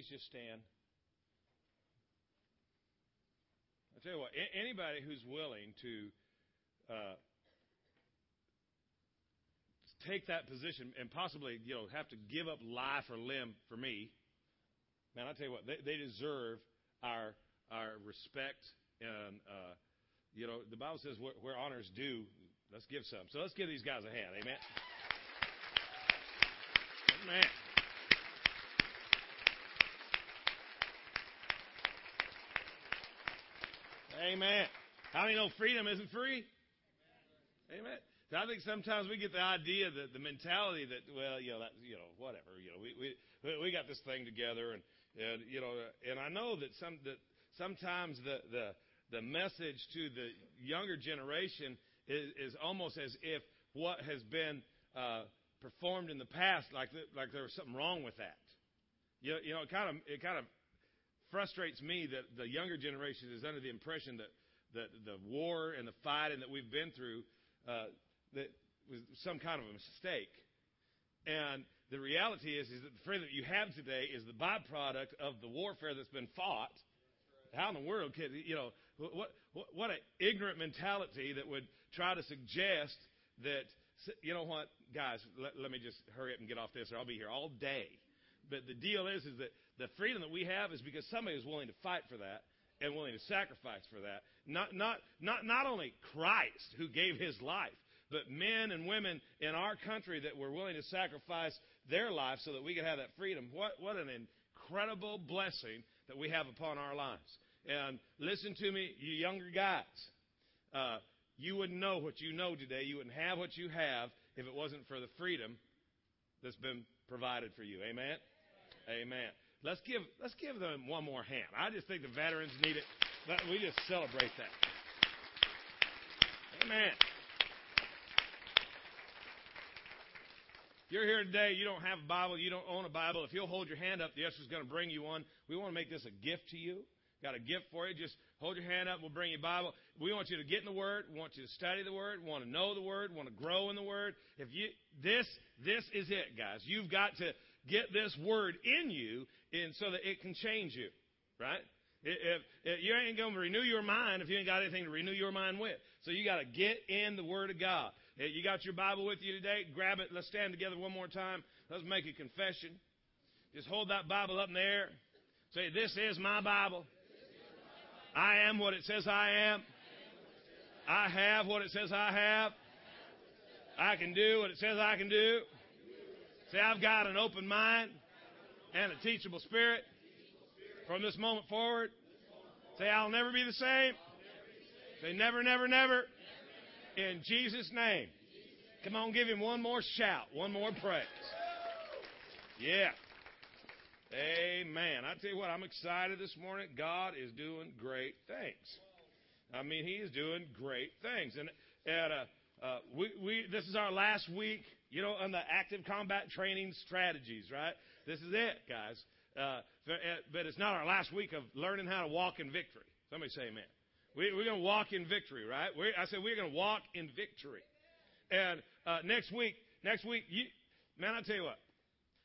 please just stand? I tell you what, anybody who's willing to uh, take that position and possibly, you know, have to give up life or limb for me, man, I tell you what, they, they deserve our our respect and uh, you know the Bible says where, where honors due, let's give some. So let's give these guys a hand, amen. Amen. Amen. How many know freedom isn't free? Amen. So I think sometimes we get the idea that the mentality that well, you know, that, you know, whatever, you know, we we we got this thing together, and and you know, and I know that some that sometimes the the the message to the younger generation is, is almost as if what has been uh, performed in the past, like the, like there was something wrong with that. You you know, it kind of it kind of frustrates me that the younger generation is under the impression that that the war and the fighting that we've been through uh, that was some kind of a mistake. And the reality is, is that the freedom that you have today is the byproduct of the warfare that's been fought. How in the world could you know what what, what an ignorant mentality that would try to suggest that you know what guys let, let me just hurry up and get off this or I'll be here all day. But the deal is is that the freedom that we have is because somebody is willing to fight for that and willing to sacrifice for that. Not not not not only Christ who gave his life, but men and women in our country that were willing to sacrifice their lives so that we could have that freedom. What, what an incredible blessing that we have upon our lives. And listen to me, you younger guys. Uh, you wouldn't know what you know today. You wouldn't have what you have if it wasn't for the freedom that's been provided for you. Amen? Amen. Let's give, let's give them one more hand. I just think the veterans need it. We just celebrate that. Amen. you're here today, you don't have a Bible, you don't own a Bible, if you'll hold your hand up, the usher's going to bring you one. We want to make this a gift to you. Got a gift for you. Just hold your hand up. We'll bring you a Bible. We want you to get in the Word. We want you to study the Word. We want to know the Word. We want to grow in the Word. If you this this is it, guys. You've got to get this Word in you, and so that it can change you, right? If, if, you ain't going to renew your mind if you ain't got anything to renew your mind with. So you got to get in the Word of God. You got your Bible with you today? Grab it. Let's stand together one more time. Let's make a confession. Just hold that Bible up in the air. Say, This is my Bible. I am what it says I am. I have what it says I have. I can do what it says I can do. Say, I've got an open mind and a teachable spirit. From this moment forward, say, I'll never be the same. Say, never, never, never. In Jesus' name. Come on, give him one more shout, one more praise. Yeah. Amen. I tell you what, I'm excited this morning. God is doing great things. I mean, He is doing great things. And at uh, uh, we, we, this is our last week, you know, on the active combat training strategies, right? This is it, guys. Uh, but it's not our last week of learning how to walk in victory. Somebody say amen. We, are going to walk in victory, right? We're, I said we're going to walk in victory. And uh, next week, next week, you, man, I tell you what,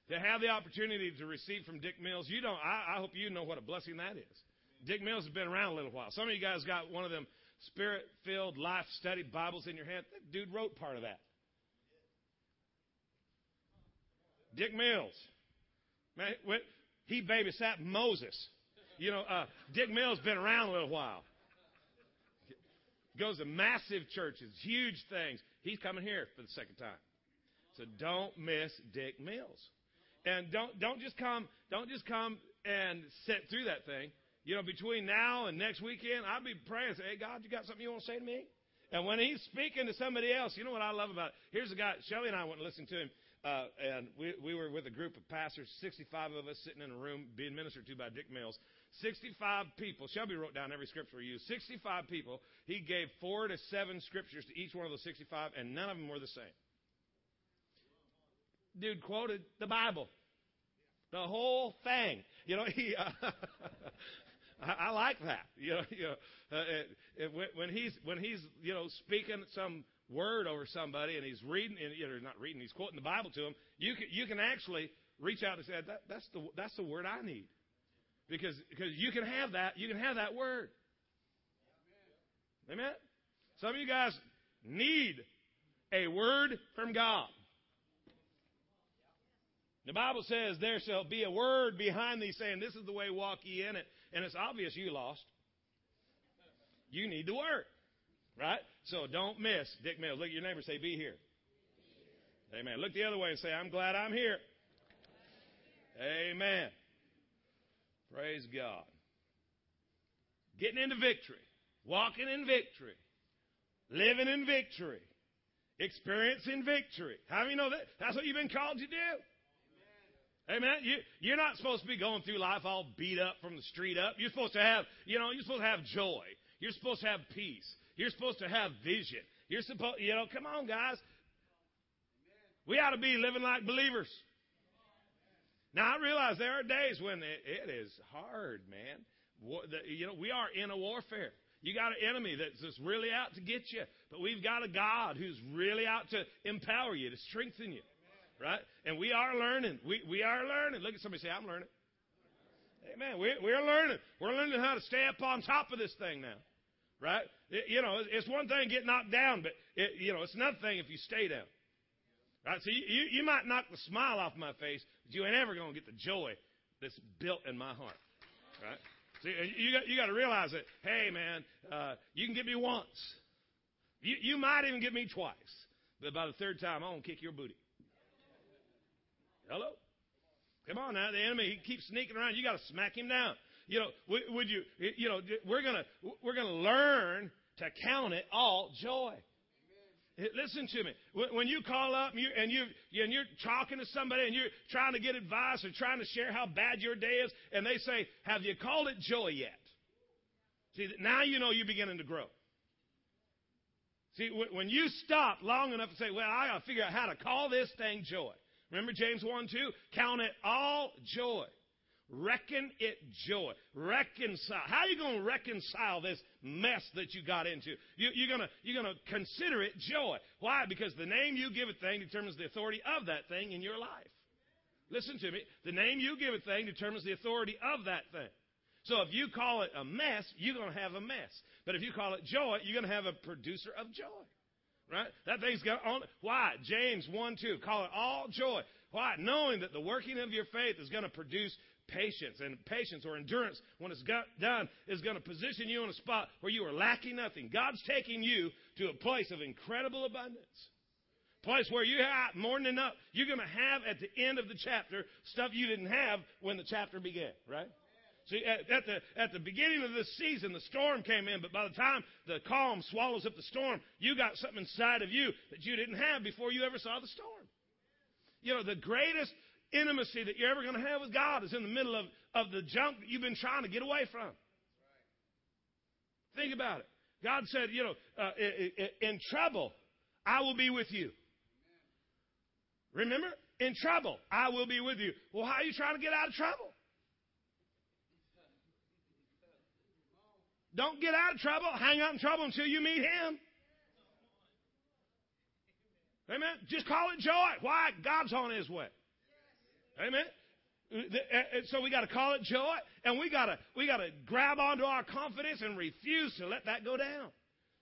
to have the opportunity to receive from Dick Mills, you don't. I, I hope you know what a blessing that is. Dick Mills has been around a little while. Some of you guys got one of them spirit-filled life study Bibles in your hand. That dude wrote part of that. Dick Mills, man, he babysat Moses. You know, uh, Dick Mills been around a little while goes to massive churches, huge things. He's coming here for the second time. So don't miss Dick Mills. And don't don't just come don't just come and sit through that thing. You know, between now and next weekend, I'll be praying, say, Hey God, you got something you want to say to me? And when he's speaking to somebody else, you know what I love about it? Here's a guy, Shelly and I went and listened to him, uh, and we, we were with a group of pastors, 65 of us sitting in a room being ministered to by Dick Mills. 65 people. Shelby wrote down every scripture we used. 65 people. He gave four to seven scriptures to each one of those 65, and none of them were the same. Dude quoted the Bible. The whole thing. You know, he. Uh, I, like that. You know, you know uh, it, it, when he's when he's you know speaking some word over somebody and he's reading, know, not reading, he's quoting the Bible to him, You can you can actually reach out and say that, that's the that's the word I need. Because, because you can have that, you can have that word. Amen? Some of you guys need a word from God. The Bible says, There shall be a word behind thee saying, This is the way, walk ye in it. And it's obvious you lost. You need the word. Right? So don't miss. Dick Mills, look at your neighbor say, Be here. Amen. Look the other way and say, I'm glad I'm here. Amen. Praise God. Getting into victory, walking in victory, living in victory, experiencing victory. How do you know that? That's what you've been called to do. Amen. You, you're not supposed to be going through life all beat up from the street up. You're supposed to have, you know, you're supposed to have joy. You're supposed to have peace. You're supposed to have vision. You're supposed, you know, come on, guys. We ought to be living like believers. Now I realize there are days when it, it is hard, man. You know, we are in a warfare. You got an enemy that's just really out to get you, but we've got a God who's really out to empower you, to strengthen you, right? And we are learning. We we are learning. Look at somebody say, "I'm learning." Amen. We're, we're learning. We're learning how to stay up on top of this thing now, right? It, you know, it's one thing get knocked down, but it, you know, it's another thing if you stay down. Right? So you, you might knock the smile off my face, but you ain't ever going to get the joy that's built in my heart. Right? See, you got, you got to realize that, hey, man, uh, you can get me once. You, you might even get me twice. But by the third time, I'm going to kick your booty. Hello? Come on now. The enemy, he keeps sneaking around. You got to smack him down. You know, would you, you know, we're going to, we're going to learn to count it all joy. Listen to me. When you call up and, you, and, you, and you're talking to somebody and you're trying to get advice or trying to share how bad your day is, and they say, Have you called it joy yet? See, now you know you're beginning to grow. See, when you stop long enough to say, Well, I got to figure out how to call this thing joy. Remember James 1 2? Count it all joy. Reckon it joy. Reconcile. How are you going to reconcile this mess that you got into? You, are going you're gonna consider it joy. Why? Because the name you give a thing determines the authority of that thing in your life. Listen to me. The name you give a thing determines the authority of that thing. So if you call it a mess, you're going to have a mess. But if you call it joy, you're going to have a producer of joy. Right? That thing's got on. Why? James 1 2. Call it all joy. Why? Knowing that the working of your faith is going to produce patience. And patience or endurance, when it's got done, is going to position you in a spot where you are lacking nothing. God's taking you to a place of incredible abundance. Place where you have more than enough. You're going to have at the end of the chapter stuff you didn't have when the chapter began, right? See, at, at, the, at the beginning of this season, the storm came in, but by the time the calm swallows up the storm, you got something inside of you that you didn't have before you ever saw the storm. You know, the greatest intimacy that you're ever going to have with God is in the middle of, of the junk that you've been trying to get away from. Think about it. God said, you know, uh, in trouble, I will be with you. Remember? In trouble, I will be with you. Well, how are you trying to get out of trouble? Don't get out of trouble. Hang out in trouble until you meet Him. Amen. Just call it joy. Why? God's on His way. Amen. Uh, uh, uh, so we got to call it joy, and we got to we got to grab onto our confidence and refuse to let that go down.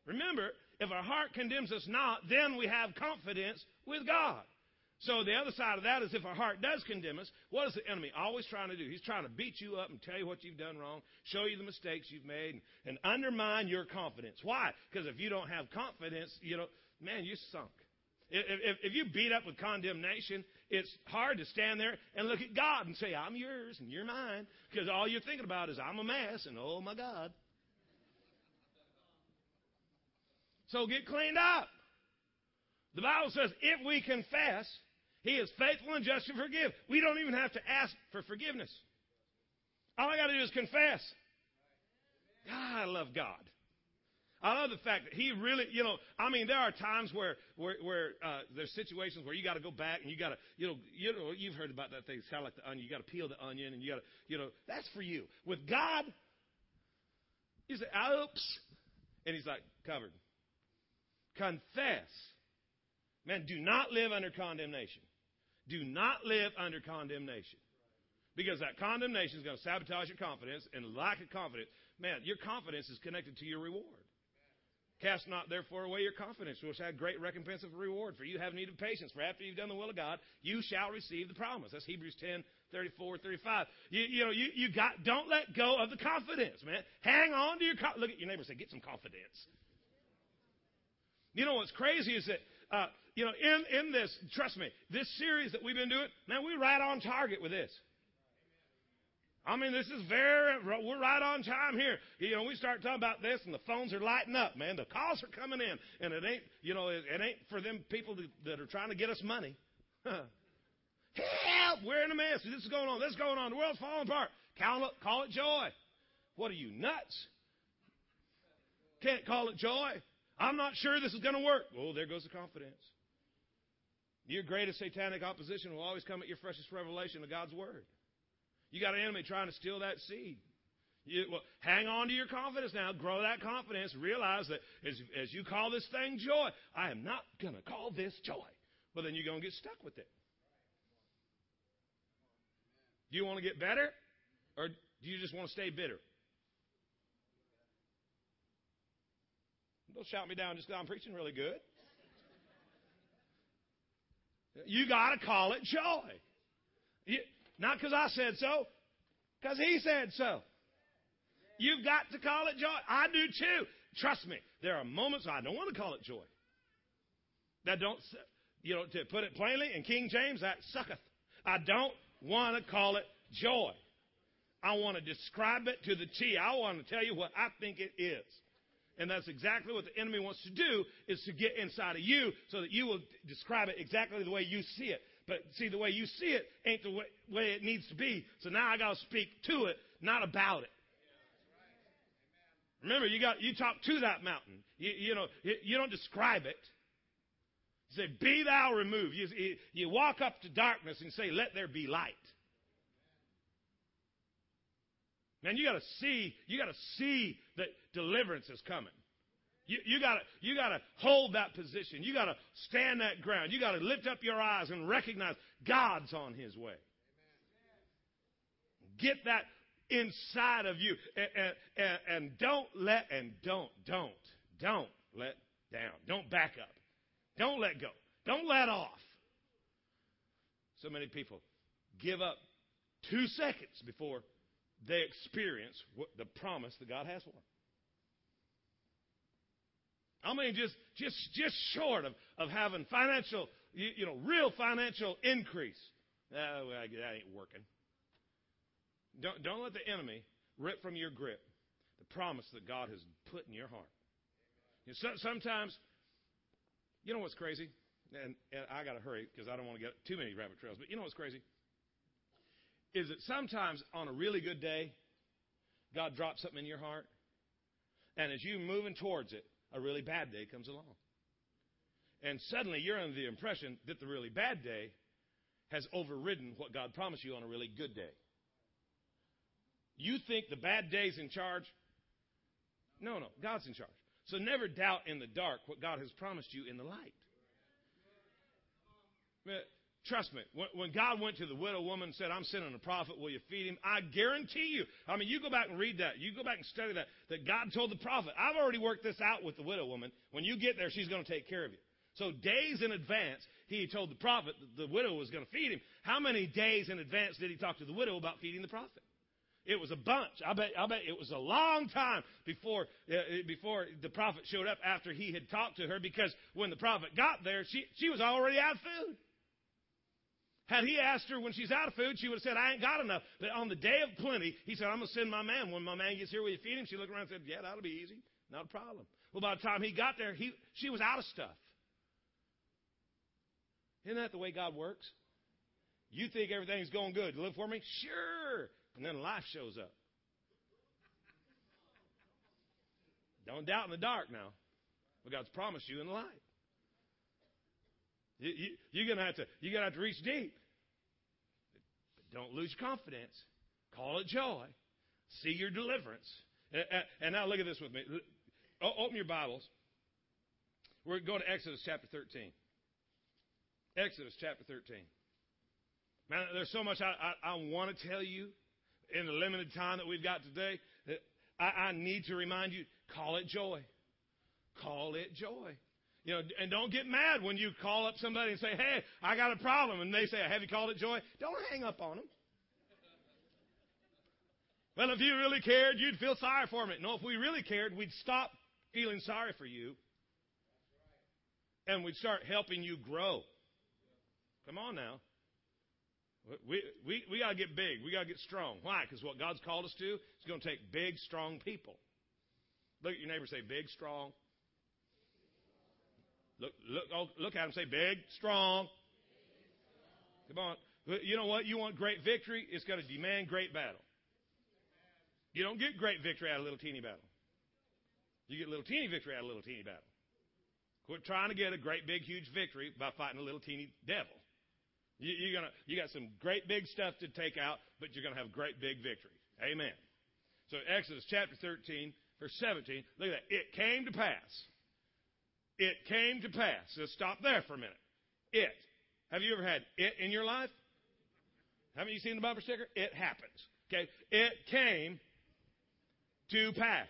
Remember, if our heart condemns us not, then we have confidence with God. So the other side of that is if our heart does condemn us, what is the enemy always trying to do? He's trying to beat you up and tell you what you've done wrong, show you the mistakes you've made, and, and undermine your confidence. Why? Because if you don't have confidence, you know, man, you're sunk. If, if, if you beat up with condemnation, it's hard to stand there and look at God and say, I'm yours and you're mine, because all you're thinking about is, I'm a mess and oh my God. So get cleaned up. The Bible says, if we confess, He is faithful and just to forgive. We don't even have to ask for forgiveness. All I got to do is confess. God, I love God. I love the fact that he really, you know, I mean, there are times where where, where uh, there's situations where you got to go back and you got to, you know, you know, you've heard about that thing. It's kind of like the onion. You got to peel the onion and you got to, you know, that's for you. With God, you say, "Oops," and He's like, "Covered." Confess, man. Do not live under condemnation. Do not live under condemnation. Because that condemnation is going to sabotage your confidence, and lack of confidence, man, your confidence is connected to your reward. Cast not therefore away your confidence, which had great recompense of reward. For you have need of patience. For after you've done the will of God, you shall receive the promise. That's Hebrews 10, 34, 35. You, you know, you, you got, don't let go of the confidence, man. Hang on to your, look at your neighbor say, get some confidence. You know what's crazy is that, uh, you know, in, in this, trust me, this series that we've been doing, man, we're right on target with this. I mean, this is very, we're right on time here. You know, we start talking about this and the phones are lighting up, man. The calls are coming in. And it ain't, you know, it, it ain't for them people to, that are trying to get us money. Help! We're in a mess. This is going on. This is going on. The world's falling apart. Call it, call it joy. What are you, nuts? Can't call it joy. I'm not sure this is going to work. Oh, there goes the confidence. Your greatest satanic opposition will always come at your freshest revelation of God's Word. You got an enemy trying to steal that seed. You, well, hang on to your confidence now. Grow that confidence. Realize that as, as you call this thing joy, I am not going to call this joy. Well, then you're going to get stuck with it. Do you want to get better? Or do you just want to stay bitter? Don't shout me down just because I'm preaching really good. You got to call it joy. You, not because I said so, because he said so. You've got to call it joy. I do too. Trust me, there are moments I don't want to call it joy. That don't, you know, to put it plainly in King James, that sucketh. I don't want to call it joy. I want to describe it to the T. I want to tell you what I think it is. And that's exactly what the enemy wants to do is to get inside of you so that you will describe it exactly the way you see it. But see, the way you see it ain't the way, way it needs to be. So now I got to speak to it, not about it. Remember, you got you talk to that mountain. You, you know, you, you, don't describe it. You say, "Be thou removed." You, you walk up to darkness and say, "Let there be light." Man, you got to see. You got to see that deliverance is coming. You, you gotta, you gotta hold that position. You gotta stand that ground. You gotta lift up your eyes and recognize God's on His way. Get that inside of you, and, and, and don't let, and don't, don't, don't let down. Don't back up. Don't let go. Don't let off. So many people give up two seconds before they experience what the promise that God has for them. I mean, just just just short of, of having financial, you, you know, real financial increase. Oh, well, that ain't working. Don't don't let the enemy rip from your grip the promise that God has put in your heart. You know, so, sometimes, you know what's crazy, and, and I got to hurry because I don't want to get too many rabbit trails. But you know what's crazy is that sometimes on a really good day, God drops something in your heart, and as you're moving towards it, a really bad day comes along. And suddenly you're under the impression that the really bad day has overridden what God promised you on a really good day. You think the bad day's in charge? No, no, God's in charge. So never doubt in the dark what God has promised you in the light. Trust me, when God went to the widow woman and said, I'm sending a prophet, will you feed him? I guarantee you. I mean, you go back and read that. You go back and study that. That God told the prophet, I've already worked this out with the widow woman. When you get there, she's going to take care of you. So days in advance, he told the prophet that the widow was going to feed him. How many days in advance did he talk to the widow about feeding the prophet? It was a bunch. I bet, I bet it was a long time before, uh, before the prophet showed up after he had talked to her because when the prophet got there, she, she was already out of food. Had he asked her when she's out of food, she would have said, I ain't got enough. But on the day of plenty, he said, I'm going to send my man. When my man gets here, will you feed him? She looked around and said, Yeah, that'll be easy. Not a problem. Well, by the time he got there, he, she was out of stuff. Isn't that the way God works? You think everything's going good. You live for me? Sure. And then life shows up. Don't doubt in the dark now. But God's promised you in the light. You, you, are gonna have to you're gonna have to reach deep. But don't lose confidence. Call it joy. See your deliverance. And, and now look at this with me. Open your Bibles. We're going to Exodus chapter 13. Exodus chapter 13. Man, there's so much I, I, I want to tell you in the limited time that we've got today. Uh, I, I need to remind you call it joy. Call it joy. You know, and don't get mad when you call up somebody and say, "Hey, I got a problem," and they say, "Have you called it joy?" Don't hang up on them. Well, if you really cared, you'd feel sorry for me. No, if we really cared, we'd stop feeling sorry for you, and we'd start helping you grow. Come on now. We, we, we got to get big. We got to get strong. Why? Because what God's called us to is going to take big, strong people. Look at your neighbor say, big, strong. Look, look, oh, look at him say, big, strong. Come on. You know what? You want great victory? It's going to demand great battle. You don't get great victory out of a little teeny battle. You get a little teeny victory out of a little teeny battle. Quit trying to get a great, big, huge victory by fighting a little teeny devil. You, you're gonna, you got some great big stuff to take out, but you're going to have great big victory. Amen. So Exodus chapter 13, verse 17, look at that. It came to pass. It came to pass. Let's stop there for a minute. It. Have you ever had it in your life? Haven't you seen the bumper sticker? It happens. Okay? It came to pass.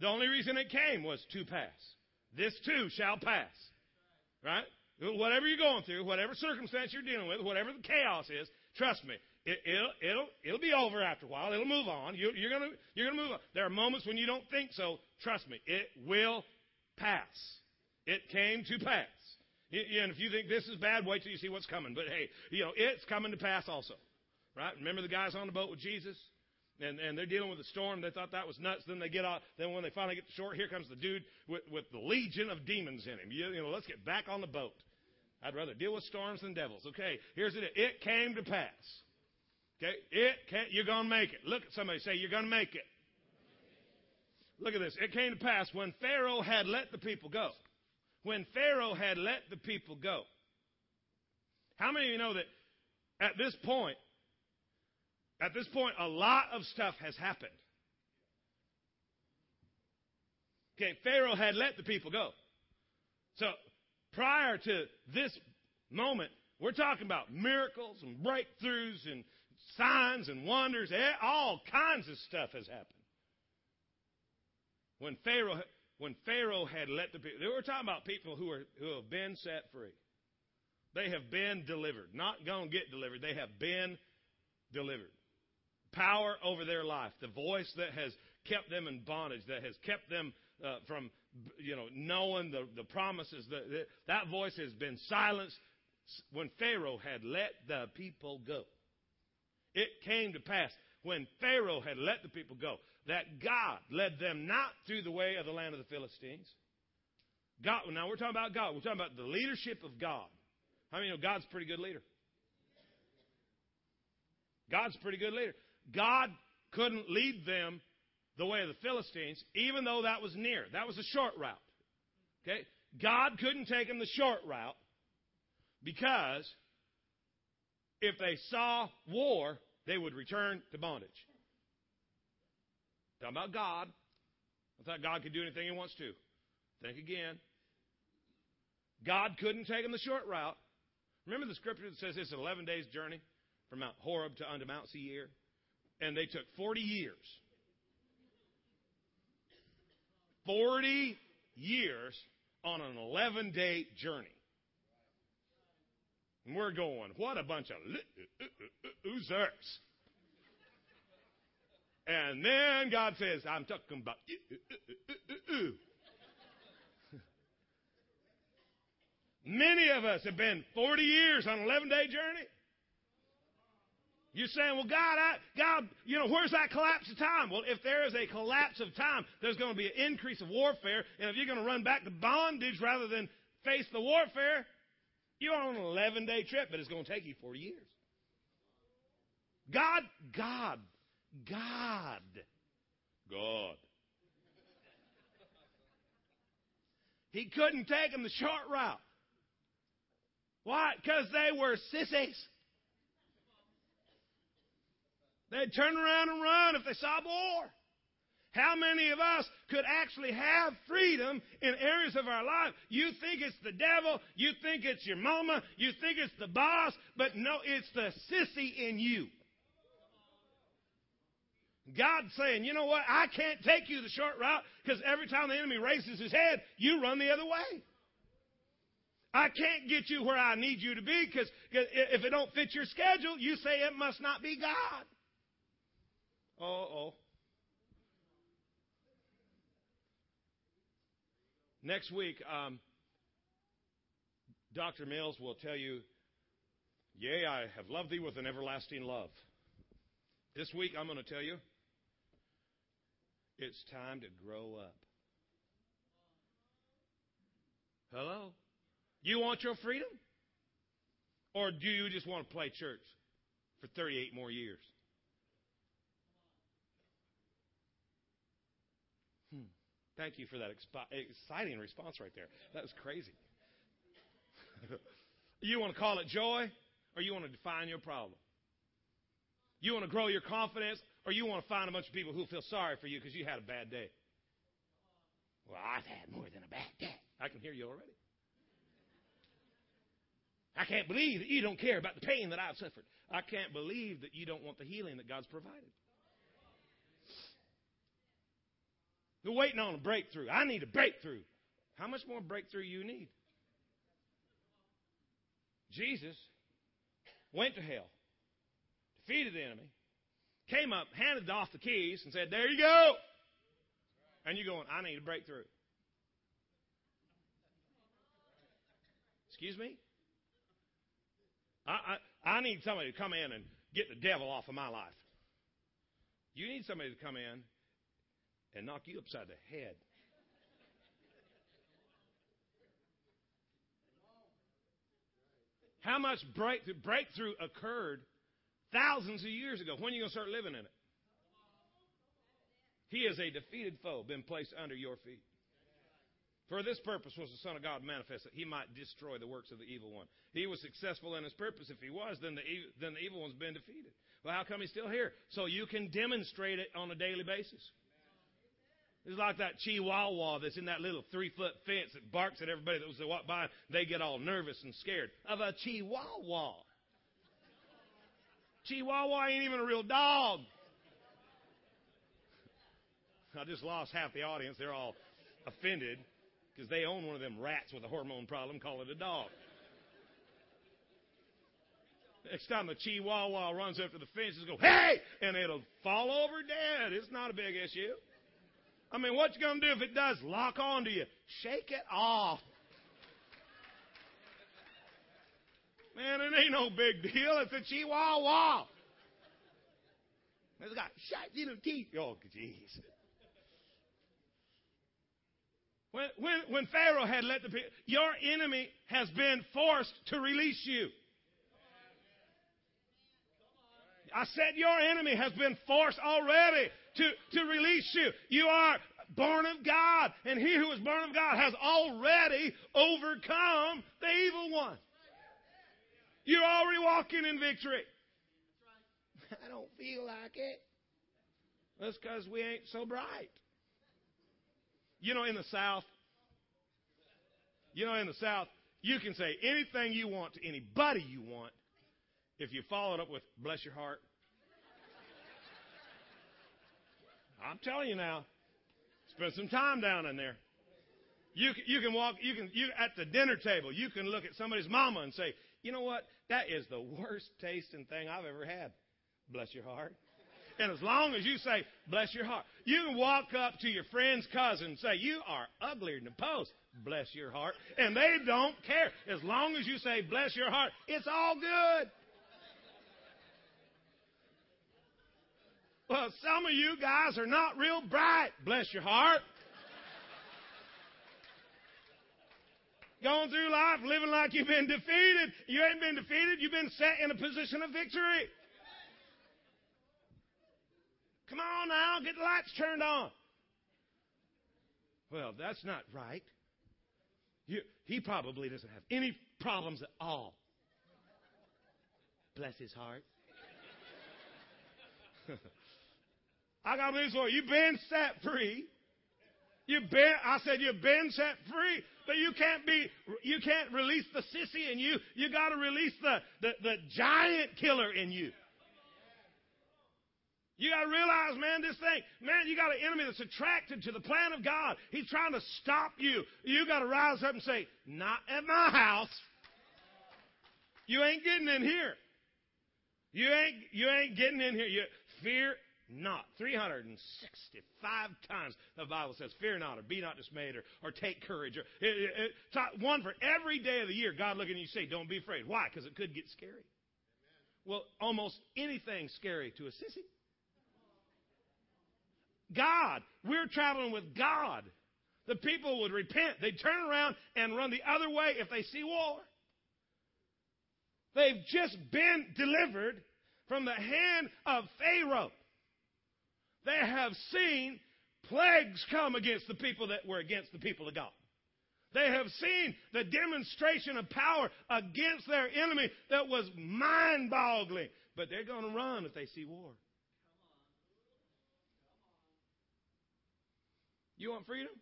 The only reason it came was to pass. This too shall pass. Right? Whatever you're going through, whatever circumstance you're dealing with, whatever the chaos is, trust me, it, will it'll, it'll be over after a while. It'll move on. You, you're gonna, you're gonna move on. There are moments when you don't think so. Trust me, it will pass. It came to pass. And if you think this is bad, wait till you see what's coming. But hey, you know, it's coming to pass also. Right? Remember the guys on the boat with Jesus? And, and they're dealing with a storm. They thought that was nuts. Then they get out. Then when they finally get to shore, here comes the dude with, with the legion of demons in him. You, you know, let's get back on the boat. I'd rather deal with storms than devils. Okay, here's it. It came to pass. Okay, it can't, You're gonna make it. Look at somebody say you're gonna make it. Look at this. It came to pass when Pharaoh had let the people go. When Pharaoh had let the people go. How many of you know that at this point, at this point, a lot of stuff has happened. Okay, Pharaoh had let the people go. So prior to this moment, we're talking about miracles and breakthroughs and signs and wonders. Eh, all kinds of stuff has happened. When Pharaoh, when Pharaoh had let the people, were talking about people who, are, who have been set free. They have been delivered. Not going to get delivered. They have been delivered power over their life, the voice that has kept them in bondage, that has kept them uh, from, you know, knowing the, the promises. That, that voice has been silenced when Pharaoh had let the people go. It came to pass when Pharaoh had let the people go that God led them not through the way of the land of the Philistines. God, now we're talking about God. We're talking about the leadership of God. How I many know God's a pretty good leader? God's a pretty good leader. God couldn't lead them the way of the Philistines, even though that was near. That was a short route. Okay? God couldn't take them the short route because if they saw war, they would return to bondage. Talking about God. I thought God could do anything He wants to. Think again. God couldn't take them the short route. Remember the scripture that says it's an 11 days journey from Mount Horeb to unto Mount Seir? and they took 40 years. 40 years on an 11 day journey. And we're going, what a bunch of losers. And then God says, I'm talking about you." Many of us have been 40 years on an 11 day journey. You're saying, well, God, I, God, you know, where's that collapse of time? Well, if there is a collapse of time, there's going to be an increase of warfare. And if you're going to run back to bondage rather than face the warfare, you're on an 11 day trip, but it's going to take you 40 years. God, God, God, God. He couldn't take them the short route. Why? Because they were sissies. They'd turn around and run if they saw war. How many of us could actually have freedom in areas of our life? You think it's the devil, you think it's your mama, you think it's the boss, but no, it's the sissy in you. God's saying, you know what? I can't take you the short route because every time the enemy raises his head, you run the other way. I can't get you where I need you to be because if it don't fit your schedule, you say it must not be God. Oh. Next week, um, Dr. Mills will tell you, Yea, I have loved thee with an everlasting love. This week, I'm going to tell you, it's time to grow up. Hello? You want your freedom? Or do you just want to play church for 38 more years? Hmm. Thank you for that exciting response right there. That was crazy. you want to call it joy, or you want to define your problem? You want to grow your confidence, or you want to find a bunch of people who feel sorry for you because you had a bad day? Well, I've had more than a bad day. I can hear you already. I can't believe that you don't care about the pain that I've suffered. I can't believe that you don't want the healing that God's provided. You're waiting on a breakthrough. I need a breakthrough. How much more breakthrough you need? Jesus went to hell, defeated the enemy, came up, handed off the keys, and said, There you go. And you're going, I need a breakthrough. Excuse me? I, I, I need somebody to come in and get the devil off of my life. You need somebody to come in and knock you upside the head. How much breakthrough, breakthrough occurred thousands of years ago? When are you going to start living in it? He is a defeated foe, been placed under your feet. For this purpose was the Son of God manifest, that he might destroy the works of the evil one. He was successful in his purpose. If he was, then the, then the evil one's been defeated. Well, how come he's still here? So you can demonstrate it on a daily basis. It's like that chihuahua that's in that little three foot fence that barks at everybody that was walk by. They get all nervous and scared of a chihuahua. Chihuahua ain't even a real dog. I just lost half the audience. They're all offended because they own one of them rats with a hormone problem. Call it a dog. Next time a chihuahua runs up to the fence, just go, hey! And it'll fall over dead. It's not a big issue. I mean, what you gonna do if it does lock onto you? Shake it off. Man, it ain't no big deal. It's a chihuahua. It's got sharp little teeth. Oh, jeez. When, when, when Pharaoh had let the people, your enemy has been forced to release you. I said your enemy has been forced already to, to release you. You are born of God, and he who is born of God has already overcome the evil one. You're already walking in victory. I don't feel like it. That's because we ain't so bright. You know, in the South, you know, in the South, you can say anything you want to anybody you want if you follow it up with bless your heart. I'm telling you now, spend some time down in there. You can, you can walk, you can, you, at the dinner table, you can look at somebody's mama and say, you know what? That is the worst tasting thing I've ever had. Bless your heart. And as long as you say, bless your heart, you can walk up to your friend's cousin and say, you are uglier than the post. Bless your heart. And they don't care. As long as you say, bless your heart, it's all good. Well, some of you guys are not real bright. Bless your heart. Going through life living like you've been defeated. You ain't been defeated. You've been set in a position of victory. Come on now, get the lights turned on. Well, that's not right. You, he probably doesn't have any problems at all. Bless his heart. I got news for you. You've been set free. You've been, I said you've been set free, but you can't be, you can't release the sissy in you. You gotta release the, the, the giant killer in you. You got to realize, man, this thing, man, you got an enemy that's attracted to the plan of God. He's trying to stop you. You got to rise up and say, not at my house. You ain't getting in here. You ain't, you ain't getting in here. You, fear not. 365 times the Bible says, fear not, or be not dismayed, or, or take courage. Or, it, it, it, one for every day of the year, God looking at you say, don't be afraid. Why? Because it could get scary. Well, almost anything scary to a sissy. God. We're traveling with God. The people would repent. They'd turn around and run the other way if they see war. They've just been delivered from the hand of Pharaoh. They have seen plagues come against the people that were against the people of God. They have seen the demonstration of power against their enemy that was mind boggling. But they're going to run if they see war. You want freedom?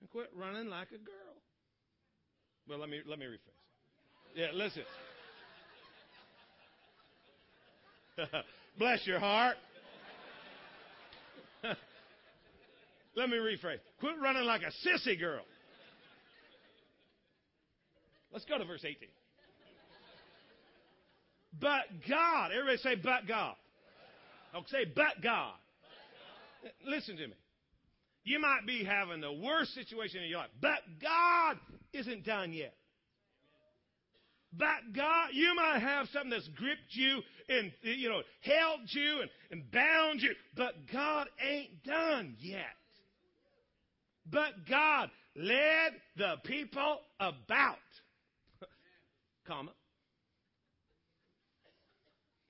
And quit running like a girl. Well, let me let me rephrase. Yeah, listen. Bless your heart. let me rephrase. Quit running like a sissy girl. Let's go to verse 18. But God, everybody say, but God. Don't say, but God. Listen to me. You might be having the worst situation in your life, but God isn't done yet. But God, you might have something that's gripped you and, you know, held you and, and bound you, but God ain't done yet. But God led the people about. Comma.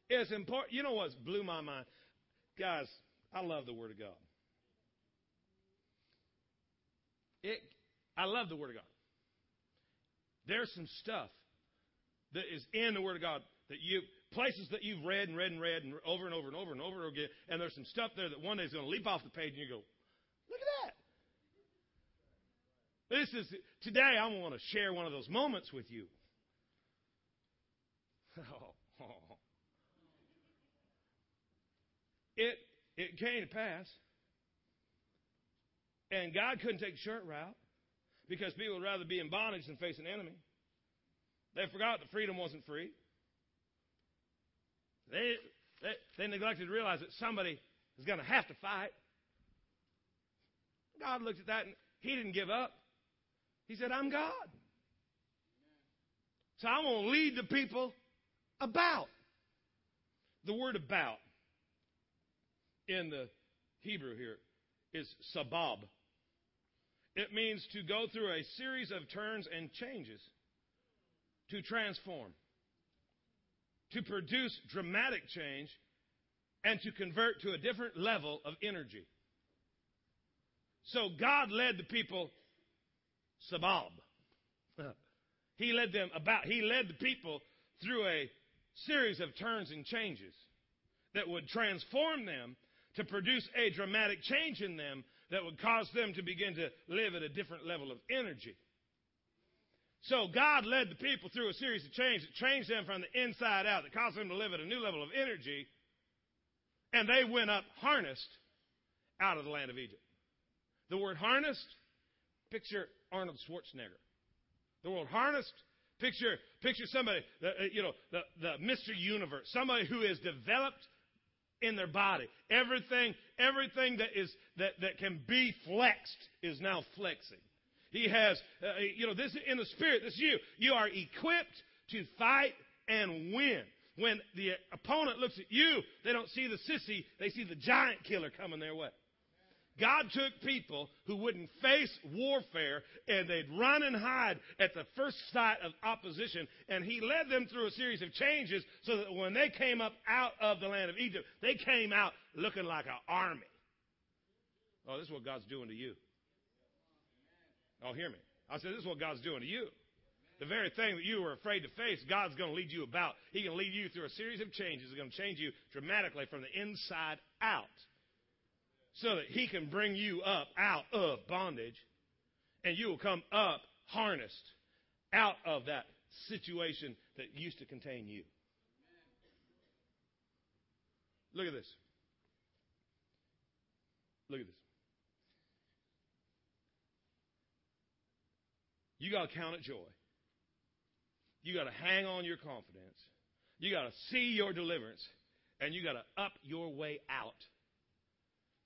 It's important. You know what's blew my mind? Guys, I love the Word of God. It, I love the Word of God. There's some stuff that is in the Word of God that you places that you've read and read and read and over and over and over and over again, and there's some stuff there that one day is going to leap off the page and you go, look at that. This is today. I want to share one of those moments with you. It it came to pass. And God couldn't take the short route because people would rather be in bondage than face an enemy. They forgot that freedom wasn't free. They, they, they neglected to realize that somebody is going to have to fight. God looked at that and he didn't give up. He said, I'm God. So I'm going to lead the people about. The word about in the Hebrew here is sabab. It means to go through a series of turns and changes, to transform, to produce dramatic change, and to convert to a different level of energy. So God led the people sabab. he led them about, he led the people through a series of turns and changes that would transform them to produce a dramatic change in them that would cause them to begin to live at a different level of energy. So God led the people through a series of changes that changed them from the inside out, that caused them to live at a new level of energy, and they went up harnessed out of the land of Egypt. The word harnessed, picture Arnold Schwarzenegger. The word harnessed, picture picture somebody, uh, you know, the, the Mr. Universe, somebody who is developed in their body. Everything, everything that is that, that can be flexed is now flexing. He has, uh, you know, this in the spirit. This is you. You are equipped to fight and win. When the opponent looks at you, they don't see the sissy; they see the giant killer coming their way. God took people who wouldn't face warfare and they'd run and hide at the first sight of opposition, and He led them through a series of changes so that when they came up out of the land of Egypt, they came out looking like an army. Oh, this is what God's doing to you. Oh, hear me. I said, this is what God's doing to you. The very thing that you were afraid to face, God's going to lead you about. He can lead you through a series of changes. He's going to change you dramatically from the inside out so that He can bring you up out of bondage and you will come up harnessed out of that situation that used to contain you. Look at this. Look at this. You got to count it joy. You got to hang on your confidence. You got to see your deliverance. And you got to up your way out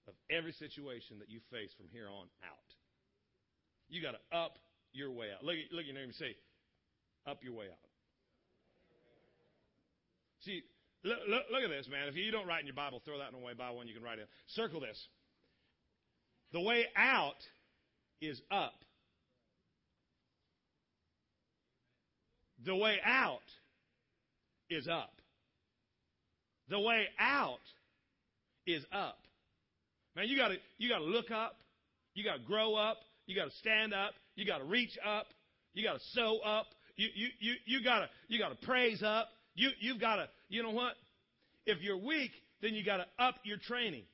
of every situation that you face from here on out. You got to up your way out. Look, at, look at your name and say, up your way out. See, look, look, look, at this, man. If you don't write in your Bible, throw that in away. Buy one, you can write in. Circle this. The way out is up. The way out is up. The way out is up. Man, you gotta you gotta look up, you gotta grow up, you gotta stand up, you gotta reach up, you gotta sow up, you you you, you gotta you gotta praise up. You you've gotta you know what? If you're weak, then you gotta up your training.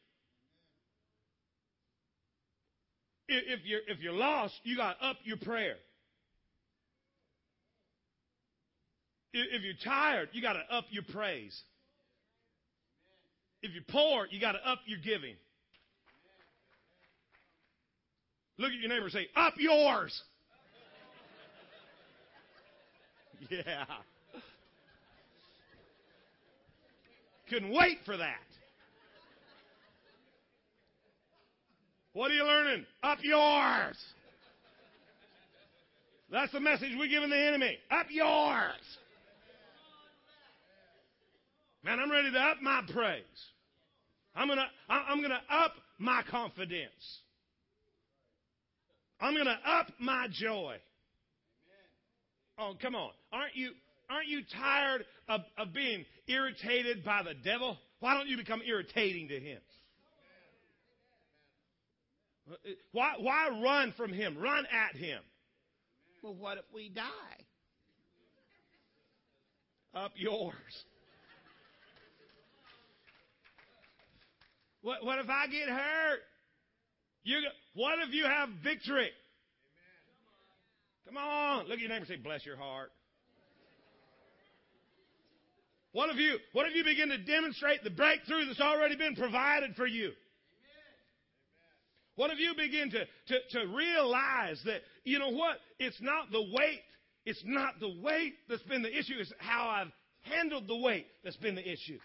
If you're if you're lost, you gotta up your prayer. If you're tired, you got to up your praise. If you're poor, you got to up your giving. Look at your neighbor and say, Up yours. yeah. Couldn't wait for that. What are you learning? Up yours. That's the message we're giving the enemy. Up yours. Man, I'm ready to up my praise. I'm gonna, I'm gonna up my confidence. I'm gonna up my joy. Oh, come on. Aren't you, aren't you tired of, of being irritated by the devil? Why don't you become irritating to him? Why, why run from him? Run at him. Well, what if we die? Up yours. What, what if I get hurt? You, what if you have victory? Come on. Look at your neighbor and say, bless your heart. What if you, what if you begin to demonstrate the breakthrough that's already been provided for you? What if you begin to, to, to realize that, you know what? It's not the weight. It's not the weight that's been the issue. It's how I've handled the weight that's been the issue.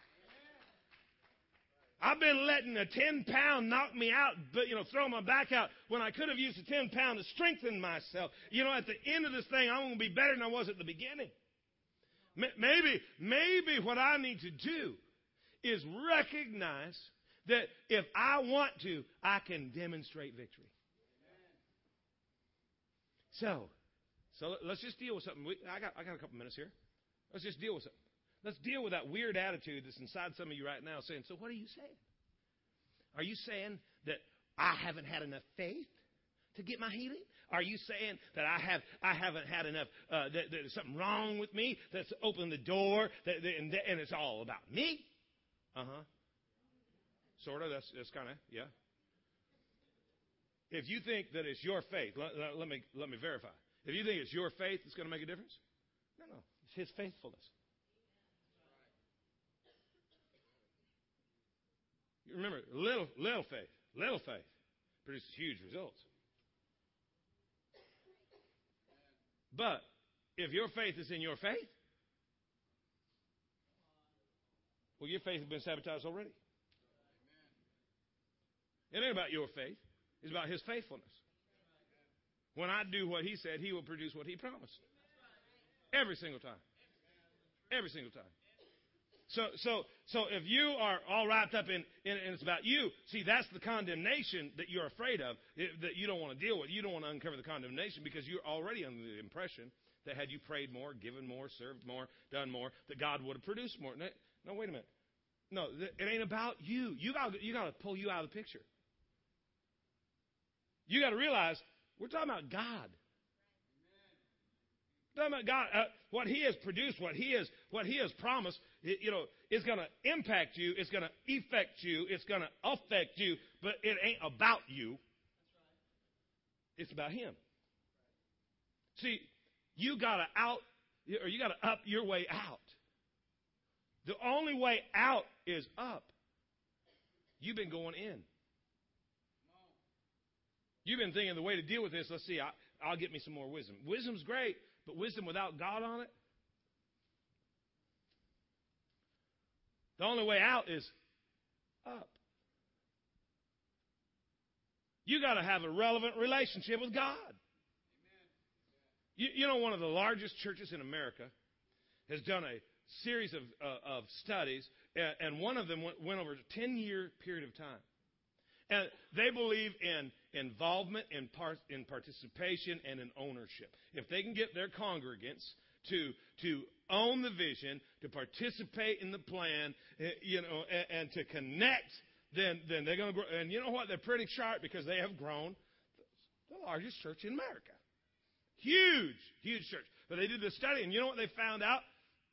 I've been letting a 10 pound knock me out, but, you know, throw my back out when I could have used a 10 pound to strengthen myself. You know, at the end of this thing, I'm going to be better than I was at the beginning. Maybe, maybe what I need to do is recognize that if I want to, I can demonstrate victory. So, so let's just deal with something. We, I got, I got a couple minutes here. Let's just deal with something. Let's deal with that weird attitude that's inside some of you right now saying, So what are you saying? Are you saying that I haven't had enough faith to get my healing? Are you saying that I have I haven't had enough uh, that, that there's something wrong with me that's opened the door that, that, and, and it's all about me? Uh huh. Sort of. That's that's kind of yeah. If you think that it's your faith, let, let, me let me verify. If you think it's your faith that's going to make a difference, no, no, it's His faithfulness. Remember, little, little faith, little faith produces huge results. But if your faith is in your faith, well, your faith has been sabotaged already. It ain't about your faith. It's about his faithfulness. When I do what he said, he will produce what he promised. Every single time. Every single time. So, so, so if you are all wrapped up in, in, and it's about you, see, that's the condemnation that you're afraid of, eh, that you don't want to deal with. You don't want to uncover the condemnation because you're already under the impression that had you prayed more, given more, served more, done more, that God would have produced more. No, no wait a minute. No, it ain't about you. You got you got to pull you out of the picture. You got to realize we're talking about God. God, uh, what He has produced, what He has, what He has promised, you know, is going to impact you. It's going to affect you. It's going to affect you. But it ain't about you. It's about Him. See, you got to out, or you got to up your way out. The only way out is up. You've been going in. You've been thinking the way to deal with this, let's see, I, I'll get me some more wisdom. Wisdom's great, but wisdom without God on it? The only way out is up. You got to have a relevant relationship with God. You, you, know, one of the largest churches in America has done a series of, uh, of studies, and, and, one of them went, went over a 10 year period of time. And they believe in involvement, in, in participation, and in ownership. If they can get their congregants to, to own the vision, to participate in the plan, eh, you know, and, and to connect, then, then they're going to grow. And you know what? They're pretty sharp because they have grown the largest church in America. Huge, huge church. But they did this study, and you know what they found out?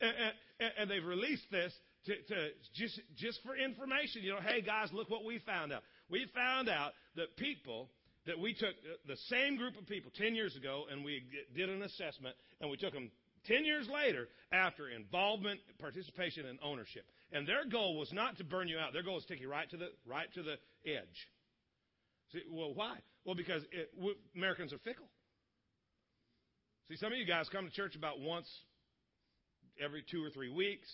And, and, and they've released this to, to just, just for information. You know, hey guys, look what we found out we found out that people that we took uh, the same group of people 10 years ago and we did an assessment and we took them 10 years later after involvement, participation, and ownership. And their goal was not to burn you out. Their goal was to take you right to the, right to the edge. See, well, why? Well, because it, Americans are fickle. See, some of you guys come to church about once every two or three weeks,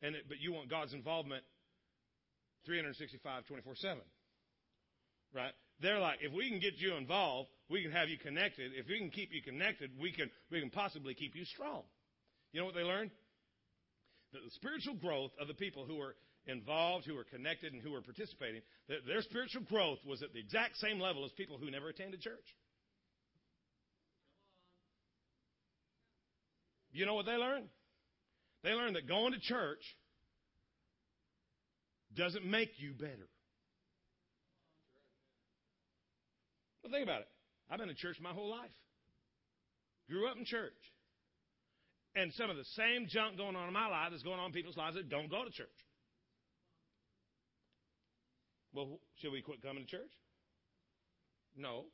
and it, but you want God's involvement 365, 24 7. Right? They're like, if we can get you involved, we can have you connected. If we can keep you connected, we can, we can possibly keep you strong. You know what they learned? That the spiritual growth of the people who were involved, who were connected, and who were participating, their spiritual growth was at the exact same level as people who never attended church. You know what they learned? They learned that going to church doesn't make you better. Well, think about it. I've been in church my whole life. Grew up in church. And some of the same junk going on in my life is going on in people's lives that don't go to church. Well, should we quit coming to church? No.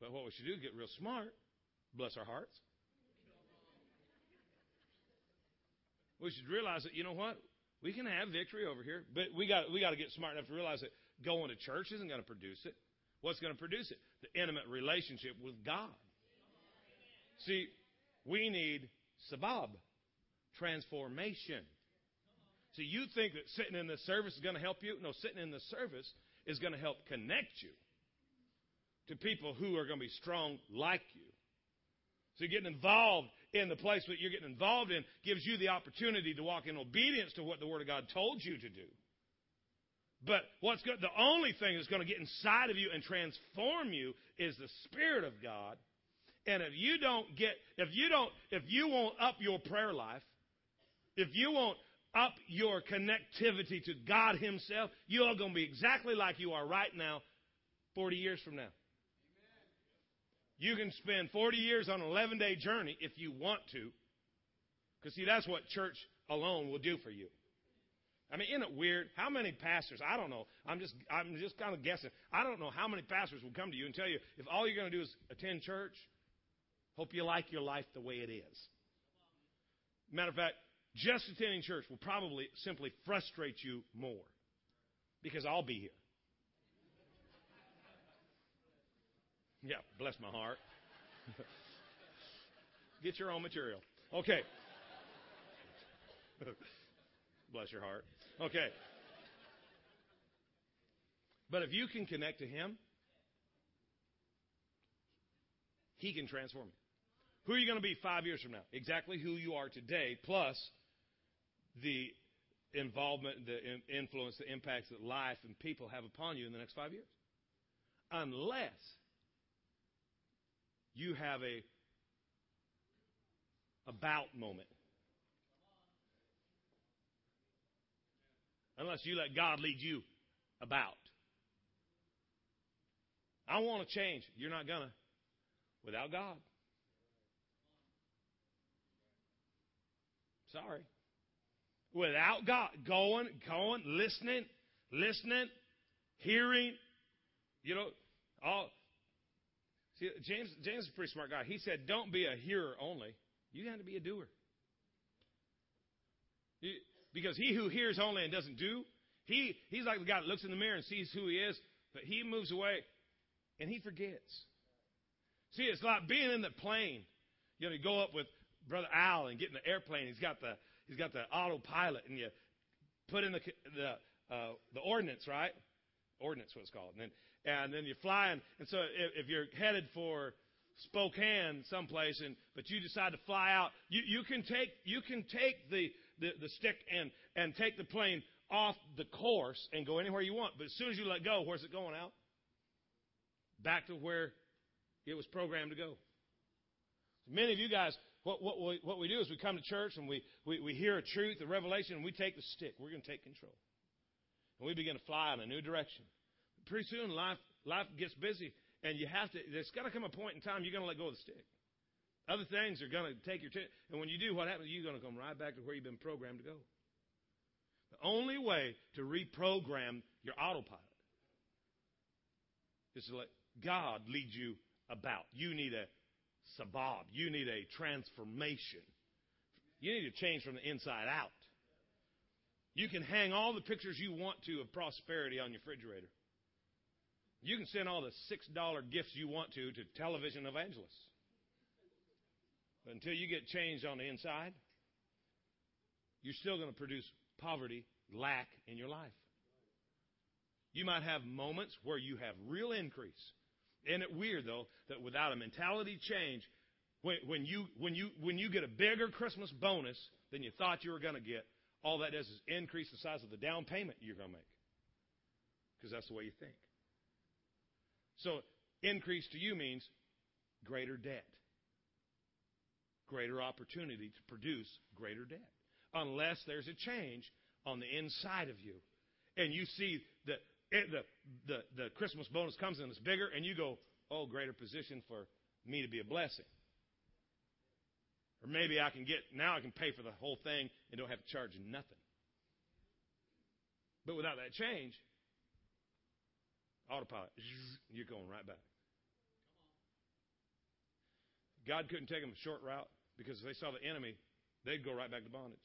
But what we should do is get real smart, bless our hearts, we should realize that, you know what? We can have victory over here, but we got, we got to get smart enough to realize that going to church isn't going to produce it. What's going to produce it? The intimate relationship with God. See, we need sabab, transformation. See, you think that sitting in the service is going to help you? No, sitting in the service is going to help connect you to people who are going to be strong like you. So getting involved in the place that you're getting involved in gives you the opportunity to walk in obedience to what the Word of God told you to do. But what's good, the only thing that's going to get inside of you and transform you is the Spirit of God. And if you don't get, if you don't, if you won't up your prayer life, if you won't up your connectivity to God Himself, you are going to be exactly like you are right now, 40 years from now. You can spend 40 years on an 11 day journey if you want to. Because, see, that's what church alone will do for you. I mean, isn't it weird? How many pastors? I don't know. I'm just, I'm just kind of guessing. I don't know how many pastors will come to you and tell you if all you're going to do is attend church, hope you like your life the way it is. Matter of fact, just attending church will probably simply frustrate you more because I'll be here. Yeah, bless my heart. Get your own material. Okay. bless your heart. Okay. But if you can connect to Him, He can transform you. Who are you going to be five years from now? Exactly who you are today, plus the involvement, the influence, the impacts that life and people have upon you in the next five years. Unless you have a about moment. Unless you let God lead you about. I want to change. You're not going to. without God. Sorry. Without God, going, going, listening, listening, hearing, you know, all. See, James, James is a pretty smart guy. He said, "Don't be a hearer only. You have to be a doer." Because he who hears only and doesn't do, he he's like the guy that looks in the mirror and sees who he is, but he moves away and he forgets. See, it's like being in the plane. You know, you go up with Brother Al and get in the airplane. He's got the he's got the autopilot, and you put in the the uh, the ordnance, right? Ordnance, what it's called, and then and then you're flying. And so if, if you're headed for Spokane someplace, and but you decide to fly out, you, you can take you can take the, the, the stick and and take the plane off the course and go anywhere you want. But as soon as you let go, where's it going out? Back to where it was programmed to go. Many of you guys, what, what, we, what we do is we come to church and we, we, we hear a truth, a revelation, and we take the stick. We're going to take control. And we begin to fly in a new direction. Pretty soon, life, life gets busy, and you have to, there's got to come a point in time you're going to let go of the stick. Other things are going to take your attention. And when you do, what happens? You're going to come right back to where you've been programmed to go. The only way to reprogram your autopilot is to let God lead you about. You need a sabab. You need a transformation. You need to change from the inside out. You can hang all the pictures you want to of prosperity on your refrigerator. You can send all the $6 gifts you want to to television evangelists. But until you get changed on the inside, you're still going to produce poverty, lack in your life. You might have moments where you have real increase. Isn't it weird though that without a mentality change, when, when you when you when you get a bigger Christmas bonus than you thought you were going to get, all that does is increase the size of the down payment you're going to make. Because that's the way you think. So increase to you means greater debt. Greater opportunity to produce greater debt. Unless there's a change on the inside of you. And you see that the, the, the Christmas bonus comes and it's bigger, and you go, oh, greater position for me to be a blessing. Or maybe I can get, now I can pay for the whole thing and don't have to charge nothing. But without that change, autopilot, you're going right back. God couldn't take them a short route because if they saw the enemy, they'd go right back to bondage.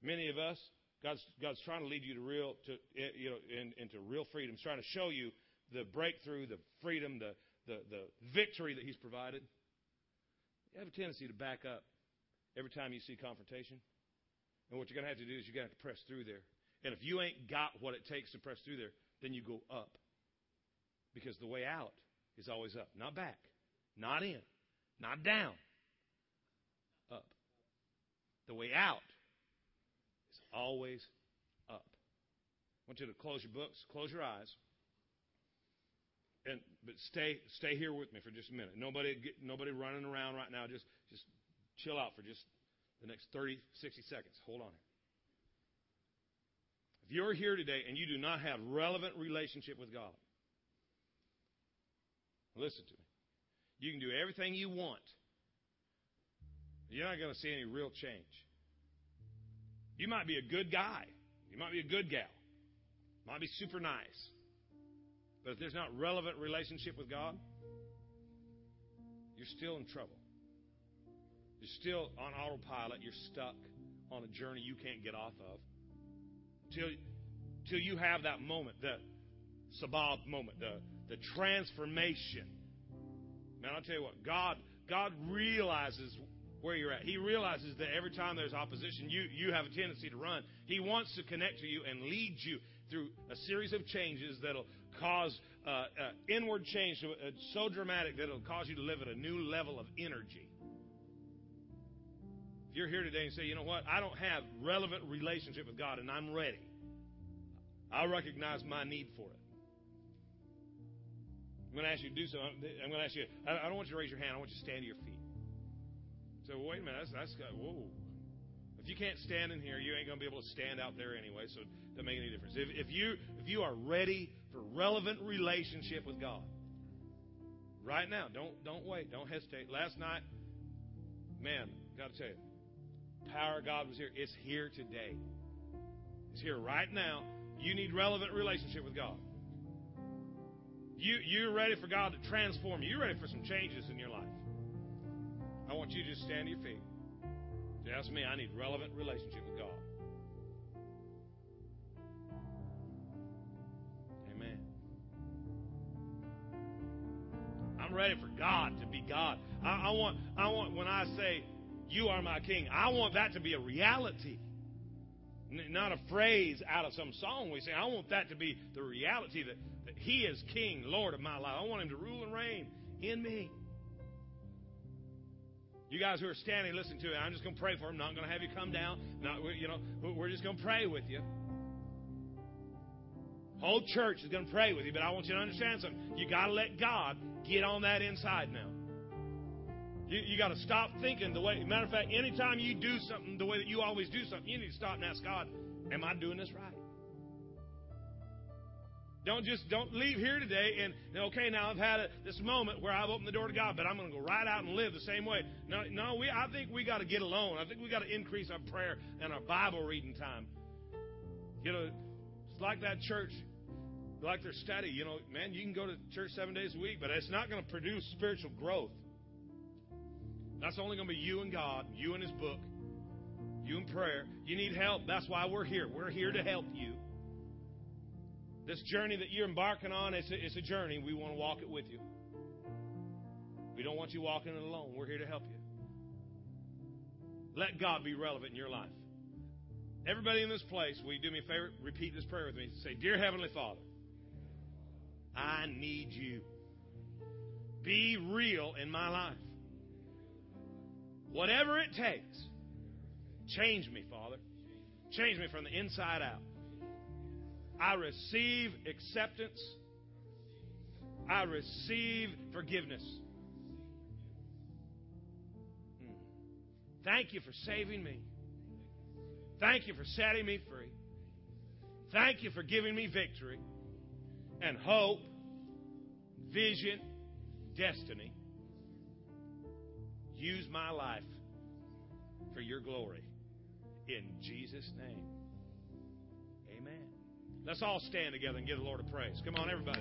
Many of us, God's, God's trying to lead you to real, to, eh, you know, in, into real freedom. He's trying to show you the breakthrough, the freedom, the, the, the victory that He's provided. You have a tendency to back up every time you see confrontation. And what you're going to have to do is you're going to have to press through there. And if you ain't got what it takes to press through there, then you go up. Because the way out is always up, not back, not in, not down, up. The way out is always up. I want you to close your books, close your eyes, and but stay stay here with me for just a minute. Nobody get, nobody running around right now. Just just chill out for just the next 30, 60 seconds. Hold on. If you're here today and you do not have relevant relationship with God, listen to me. You can do everything you want. You're not going to see any real change. You might be a good guy. You might be a good gal. Might be super nice. But if there's not relevant relationship with God, you're still in trouble. You're still on autopilot. You're stuck on a journey you can't get off of. Till, till you have that moment, the sabab moment, the, the transformation. Man, I'll tell you what, God, God realizes where you're at. He realizes that every time there's opposition, you, you have a tendency to run. He wants to connect to you and lead you through a series of changes that'll cause uh, uh, inward change uh, so dramatic that it'll cause you to live at a new level of energy. If you're here today and say, you know what, I don't have relevant relationship with God and I'm ready, I recognize my need for it. I'm going to ask you to do so. I'm going to ask you, I don't want you to raise your hand. I want you to stand to your feet. So wait a minute, that's, that's whoa. If you can't stand in here, you ain't going to be able to stand out there anyway, so it doesn't make any difference. If, if, you, if you are ready for relevant relationship with God, Right now. Don't don't wait. Don't hesitate. Last night, man, got to tell you, power of God was here. It's here today. It's here right now. You need relevant relationship with God. You you're ready for God to transform you. You're ready for some changes in your life. I want you to just stand to your feet. Just ask me. I need relevant relationship with God. Amen. I'm ready for God to be God. I, I want I want when I say you are my king, I want that to be a reality. Not a phrase out of some song we sing. I want that to be the reality that, that He is King, Lord of my life. I want Him to rule and reign in me. You guys who are standing, listen to it. I'm just going to pray for him. I'm not going to have you come down. Not, you know, we're just going to pray with you. Whole church is going to pray with you, but I want you to understand something. You got to let God get on that inside now. You, you got to stop thinking the way. Matter of fact, anytime you do something the way that you always do something, you need to stop and ask God, "Am I doing this right?" Don't just don't leave here today and okay now I've had a, this moment where I've opened the door to God, but I'm going to go right out and live the same way. No, no, we I think we got to get alone. I think we got to increase our prayer and our Bible reading time. You know, it's like that church, like their study. You know, man, you can go to church seven days a week, but it's not going to produce spiritual growth. That's only going to be you and God, you and His book, you and prayer. You need help. That's why we're here. We're here to help you. This journey that you're embarking on, it's a, it's a journey. We want to walk it with you. We don't want you walking it alone. We're here to help you. Let God be relevant in your life. Everybody in this place, will you do me a favor? Repeat this prayer with me. Say, Dear Heavenly Father, I need you. Be real in my life. Whatever it takes, change me, Father. Change me from the inside out. I receive acceptance. I receive forgiveness. Hmm. Thank you for saving me. Thank you for setting me free. Thank you for giving me victory and hope, vision, destiny. Use my life for your glory. In Jesus' name. Let's all stand together and give the Lord a praise. Come on, everybody.